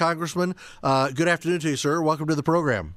Congressman. Uh, good afternoon to you, sir. Welcome to the program.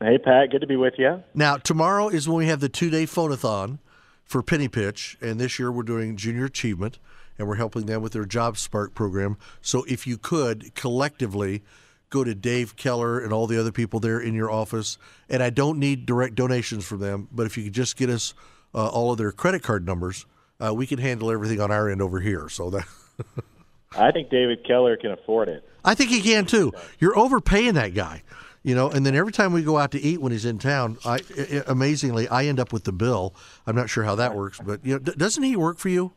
Hey, Pat. Good to be with you. Now, tomorrow is when we have the two day phonathon for Penny Pitch, and this year we're doing Junior Achievement, and we're helping them with their Job Spark program. So if you could collectively go to Dave Keller and all the other people there in your office, and I don't need direct donations from them, but if you could just get us uh, all of their credit card numbers, uh, we can handle everything on our end over here. So that. I think David Keller can afford it. I think he can too. You're overpaying that guy, you know. And then every time we go out to eat when he's in town, I amazingly I end up with the bill. I'm not sure how that works, but you know, doesn't he work for you?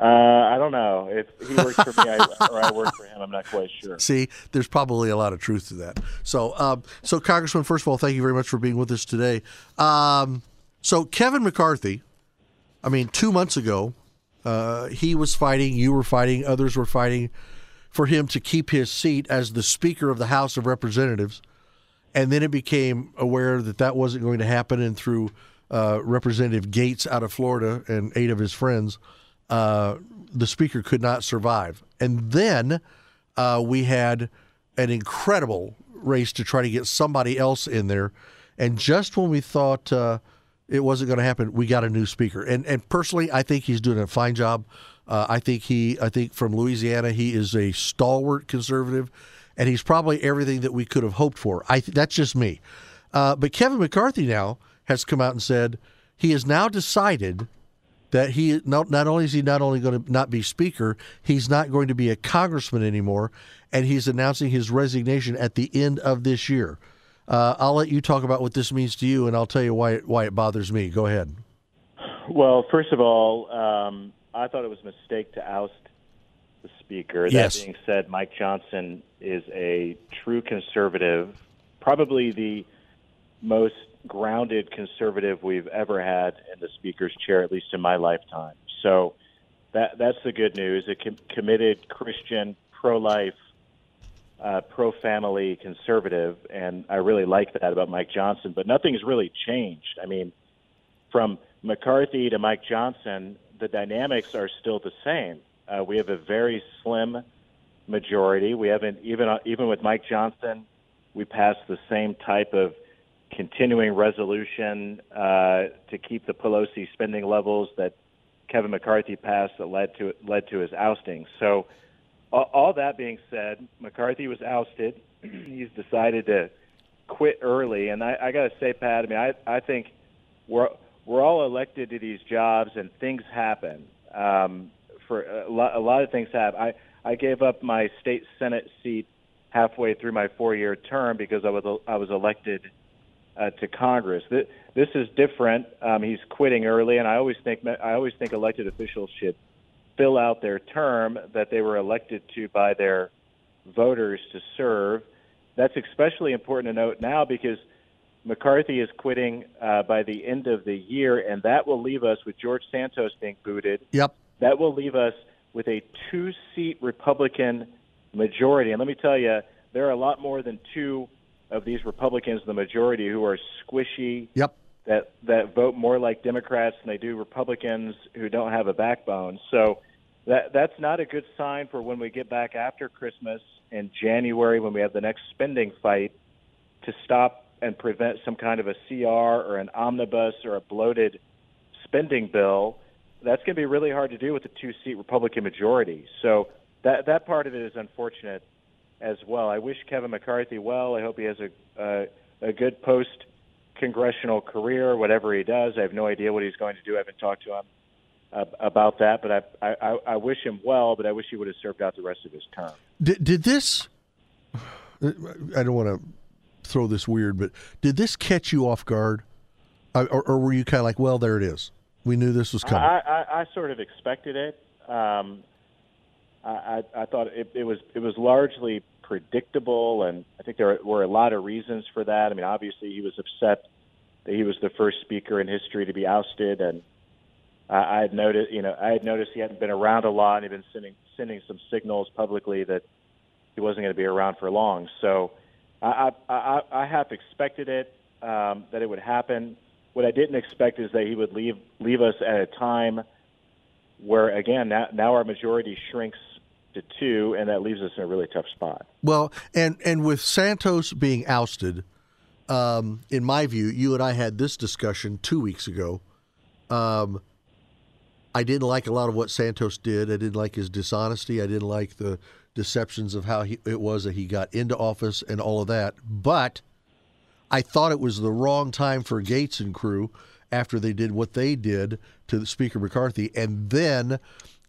Uh, I don't know if he works for me I, or I work for him. I'm not quite sure. See, there's probably a lot of truth to that. So, um, so Congressman, first of all, thank you very much for being with us today. Um, so, Kevin McCarthy, I mean, two months ago, uh, he was fighting, you were fighting, others were fighting for him to keep his seat as the Speaker of the House of Representatives. And then it became aware that that wasn't going to happen. And through uh, Representative Gaetz out of Florida and eight of his friends, uh, the Speaker could not survive. And then uh, we had an incredible race to try to get somebody else in there. And just when we thought uh, it wasn't going to happen, we got a new speaker. And and personally, I think he's doing a fine job. Uh, I think he, I think from Louisiana, he is a stalwart conservative, and he's probably everything that we could have hoped for. I that's just me. Uh, but Kevin McCarthy now has come out and said he has now decided that he not, not only is he not only going to not be speaker, he's not going to be a congressman anymore, and he's announcing his resignation at the end of this year. Uh, I'll let you talk about what this means to you, and I'll tell you why it, why it bothers me. Go ahead. Well, first of all, um, I thought it was a mistake to oust the speaker. Yes. That being said, Mike Johnson is a true conservative, probably the most grounded conservative we've ever had in the speaker's chair, at least in my lifetime. So that that's the good news. A com- committed Christian, pro-life, uh, pro-family conservative, and I really like that about Mike Johnson. But nothing's really changed. I mean, from McCarthy to Mike Johnson, the dynamics are still the same. Uh, we have a very slim majority. We haven't even even with Mike Johnson, we passed the same type of continuing resolution uh, to keep the Pelosi spending levels that Kevin McCarthy passed that led to led to his ousting. So, all, that being said, McCarthy was ousted. He's decided to quit early, and I, I got to say, Pat, I mean, I I think we're we're all elected to these jobs, and things happen. Um, for a lot, a lot of things happen. I I gave up my state senate seat halfway through my four-year term because I was I was elected uh, to Congress. This is different. Um, he's quitting early, and I always think I always think elected officials should fill out their term that they were elected to by their voters to serve. That's especially important to note now because McCarthy is quitting uh, by the end of the year, and that will leave us with George Santos being booted. Yep. That will leave us with a two-seat Republican majority. And let me tell you, there are a lot more than two of these Republicans, in the majority, who are squishy. Yep. That that vote more like Democrats than they do Republicans who don't have a backbone. So that that's not a good sign for when we get back after Christmas in January when we have the next spending fight to stop and prevent some kind of a CR or an omnibus or a bloated spending bill. That's going to be really hard to do with a two-seat Republican majority. So that that part of it is unfortunate as well. I wish Kevin McCarthy well. I hope he has a uh, a good post congressional career, whatever he does. I have no idea what he's going to do. I haven't talked to him uh, about that, but I, I I wish him well. But I wish he would have served out the rest of his term. Did, did this? I don't want to throw this weird, but did this catch you off guard, or, or were you kind of like, well, there it is. We knew this was coming. I, I, I sort of expected it. Um, I, I thought it, it was it was largely predictable, and I think there were a lot of reasons for that. I mean, obviously he was upset that he was the first speaker in history to be ousted, and I, I had noticed, you know, I had noticed he hadn't been around a lot, and he'd been sending sending some signals publicly that he wasn't going to be around for long. So I I, I, I half expected it um, that it would happen. What I didn't expect is that he would leave leave us at a time where again now, now our majority shrinks to two, and that leaves us in a really tough spot. Well, and and with Santos being ousted, um, in my view, you and I had this discussion two weeks ago. Um, I didn't like a lot of what Santos did. I didn't like his dishonesty. I didn't like the deceptions of how he, it was that he got into office and all of that. But I thought it was the wrong time for Gaetz and crew after they did what they did to Speaker McCarthy, and then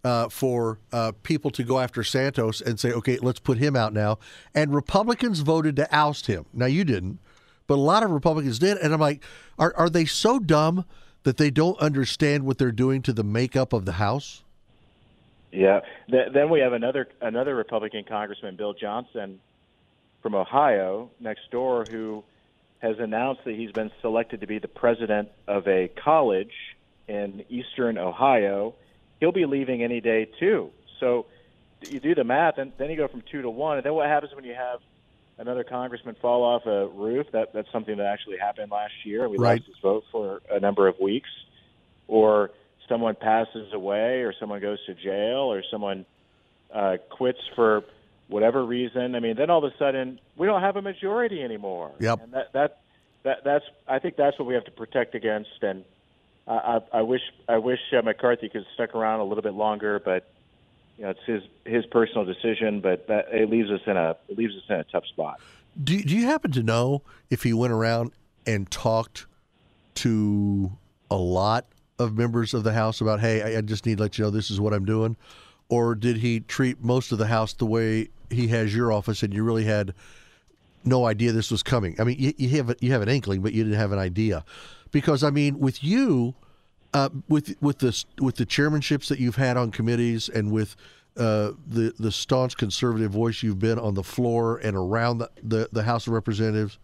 uh, for uh, people to go after Santos and say, okay, let's put him out now. And Republicans voted to oust him. Now, you didn't, but a lot of Republicans did. And I'm like, are, are they so dumb that they don't understand what they're doing to the makeup of the House? Yeah. Then we have another another Republican Congressman, Bill Johnson, from Ohio, next door, who has announced that he's been selected to be the president of a college in eastern Ohio. He'll be leaving any day too. So you do the math, and then you go from two to one. And then what happens when you have another congressman fall off a roof? That that's something that actually happened last year. We right. lost his vote for a number of weeks, or someone passes away, or someone goes to jail, or someone uh, quits for whatever reason. I mean, then all of a sudden we don't have a majority anymore. Yep. And that that that that's I think that's what we have to protect against. And I I, I wish I wish uh, McCarthy could have stuck around a little bit longer, but you know it's his his personal decision. But that it leaves us in a it leaves us in a tough spot. Do Do you happen to know if he went around and talked to a lot of members of the House about, hey, I, I just need to let you know this is what I'm doing? Or did he treat most of the House the way he has your office and you really had no idea this was coming? I mean, you, you have you have an inkling, but you didn't have an idea, because I mean, with you, uh, with with the with the chairmanships that you've had on committees and with uh, the the staunch conservative voice you've been on the floor and around the, the, the House of Representatives,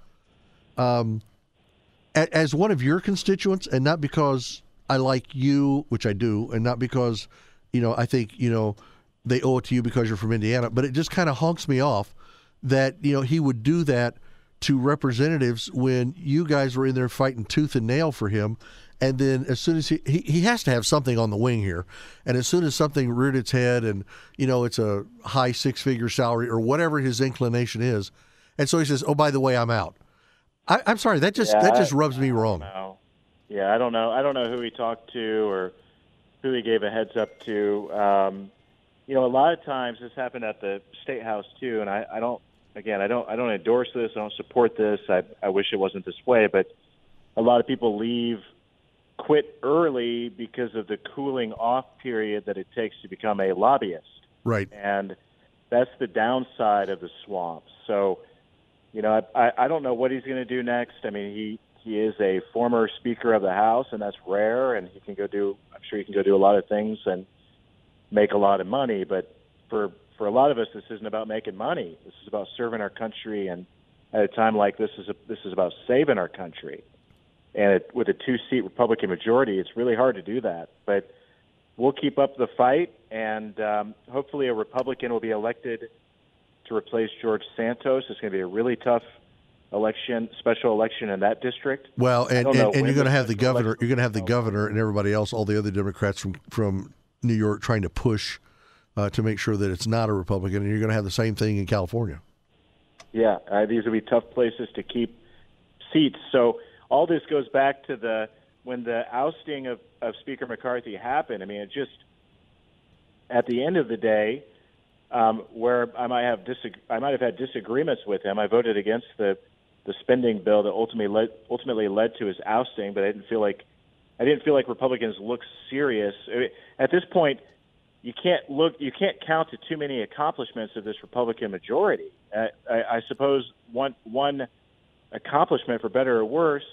um, as one of your constituents, and not because I like you, which I do, and not because you know I think you know they owe it to you because you're from Indiana, but it just kind of honks me off that you know he would do that to representatives when you guys were in there fighting tooth and nail for him. And then as soon as he, he, he has to have something on the wing here. And as soon as something reared its head and, you know, it's a high six figure salary or whatever his inclination is. And so he says, oh, by the way, I'm out. I, am sorry. That just, yeah, that just I, rubs me wrong. Yeah. I don't know. I don't know who he talked to or who he gave a heads up to. Um, you know, a lot of times this happened at the state house too. And I, I don't, again, I don't, I don't endorse this. I don't support this. I, I wish it wasn't this way, but a lot of people leave quit early because of the cooling off period that it takes to become a lobbyist. Right. And that's the downside of the swamp. So, you know, I, I don't know what he's going to do next. I mean, he he is a former Speaker of the House, and that's rare. And he can go do. I'm sure he can go do a lot of things and make a lot of money. But for for a lot of us, this isn't about making money. This is about serving our country. And at a time like this, is a, this is about saving our country and it, with a two-seat Republican majority, it's really hard to do that. But we'll keep up the fight, and um, hopefully, a Republican will be elected to replace George Santos. It's going to be a really tough election, special election in that district. Well, and, and, and you're going to have the governor. You're going to have the governor and everybody else, all the other Democrats from from New York, trying to push uh, to make sure that it's not a Republican, and you're going to have the same thing in California. Yeah, uh, these will be tough places to keep seats. So all this goes back to the when the ousting of, of Speaker McCarthy happened. I mean, it just at the end of the day, um, where I might have disag- I might have had disagreements with him. I voted against the the spending bill that ultimately led ultimately led to his ousting, but I didn't feel like I didn't feel like Republicans looked serious I mean, at this point. You can't look. You can't count to too many accomplishments of this Republican majority. Uh, I, I suppose one one accomplishment, for better or worse,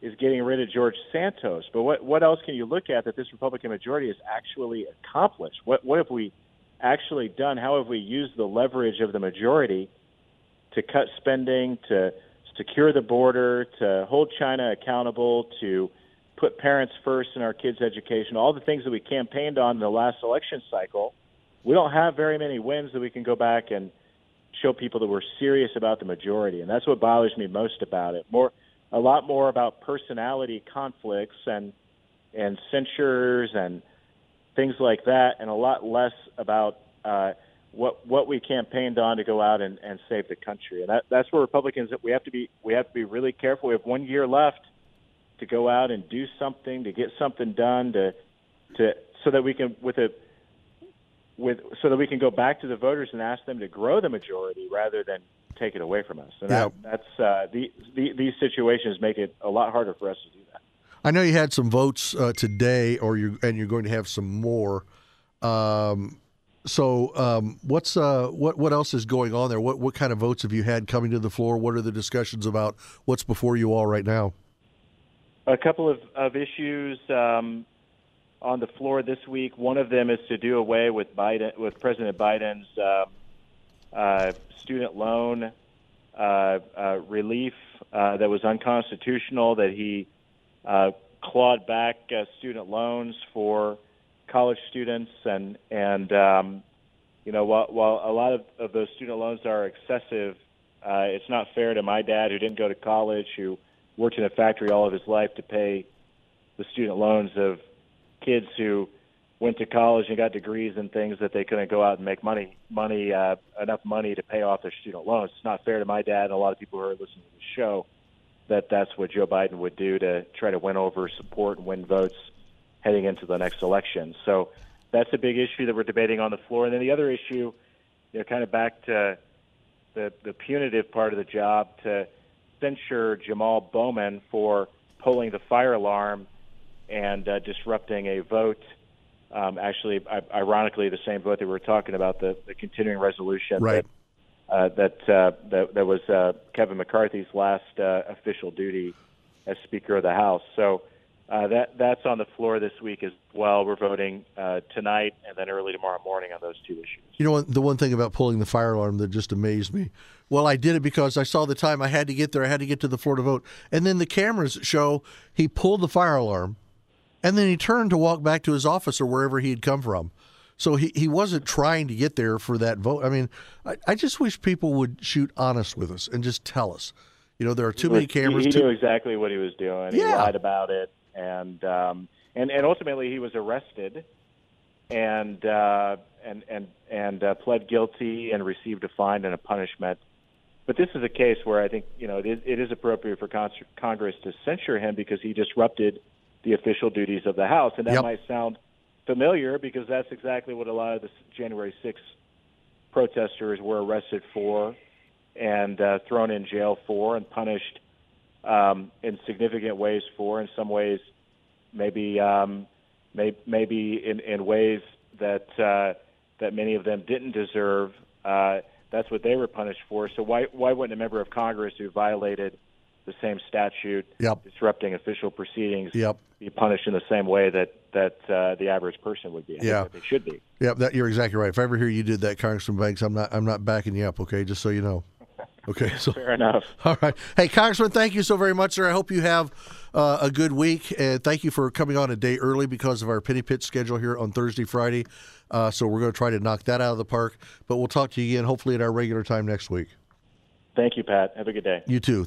is getting rid of George Santos. But what what else can you look at that this Republican majority has actually accomplished? What what have we actually done? How have we used the leverage of the majority to cut spending, to secure the border, to hold China accountable, to put parents first in our kids' education, all the things that we campaigned on in the last election cycle. We don't have very many wins that we can go back and show people that we're serious about the majority, and that's what bothers me most about it. More, a lot more about personality conflicts and and censures and things like that, and a lot less about uh, what what we campaigned on to go out and, and save the country. And that, that's where Republicans we have to be we have to be really careful. We have one year left to go out and do something to get something done to to so that we can with a with so that we can go back to the voters and ask them to grow the majority rather than take it away from us. And Yeah. that, that's uh, the, the these situations make it a lot harder for us to do that. I know you had some votes uh, today, or you and you're going to have some more. Um, so, um, what's uh, what what else is going on there? What what kind of votes have you had coming to the floor? What are the discussions about? What's before you all right now? A couple of, of issues um, on the floor this week. One of them is to do away with Biden with President Biden's um, uh, student loan uh, uh, relief uh, that was unconstitutional. That he uh, clawed back uh, student loans for college students, and and um, you know while, while a lot of, of those student loans are excessive, uh, it's not fair to my dad who didn't go to college who worked in a factory all of his life to pay the student loans of kids who went to college and got degrees and things that they couldn't go out and make money money uh, enough money to pay off their student loans. It's not fair to my dad and a lot of people who are listening to the show that that's what Joe Biden would do to try to win over support and win votes heading into the next election. So that's a big issue that we're debating on the floor. And then the other issue, you know, kind of back to the the punitive part of the job to censure Jamal Bowman for pulling the fire alarm and uh, disrupting a vote. Um, actually, ironically, the same vote that we were talking about, the, the continuing resolution Right. that uh, that, uh, that that was uh, Kevin McCarthy's last uh, official duty as Speaker of the House. So uh, that that's on the floor this week as well. We're voting uh, tonight and then early tomorrow morning on those two issues. You know, the one thing about pulling the fire alarm that just amazed me. Well, I did it because I saw the time I had to get there. I had to get to the floor to vote, and then the cameras show he pulled the fire alarm, and then he turned to walk back to his office or wherever he had come from. So he, he wasn't trying to get there for that vote. I mean, I, I just wish people would shoot honest with us and just tell us. You know, there are too many He- cameras. He, too- knew exactly what he was doing. He Yeah. lied about it, and um, and and ultimately he was arrested, and uh, and and and uh, pled guilty and received a fine and a punishment. But this is a case where I think you know it is, it is appropriate for Con- Congress to censure him because he disrupted the official duties of the House, and that Yep. might sound familiar because that's exactly what a lot of the January 6th protesters were arrested for and uh, thrown in jail for and punished um, in significant ways for. In some ways, maybe um, may, maybe in, in ways that uh, that many of them didn't deserve. Uh, that's what they were punished for. So why why wouldn't a member of Congress who violated the same statute, Yep. disrupting official proceedings, Yep. be punished in the same way that that uh, the average person would be? I Yeah. that they should be. Yeah, that you're exactly right. If I ever hear you did that, Congressman Banks, I'm not I'm not backing you up. Okay, just so you know. Okay, so Fair enough. all right. Hey, Congressman, thank you so very much, sir. I hope you have uh, a good week, and thank you for coming on a day early because of our Penny Pitch schedule here on Thursday, Friday. Uh, so we're going to try to knock that out of the park. But we'll talk to you again, hopefully at our regular time next week. Thank you, Pat. Have a good day. You too.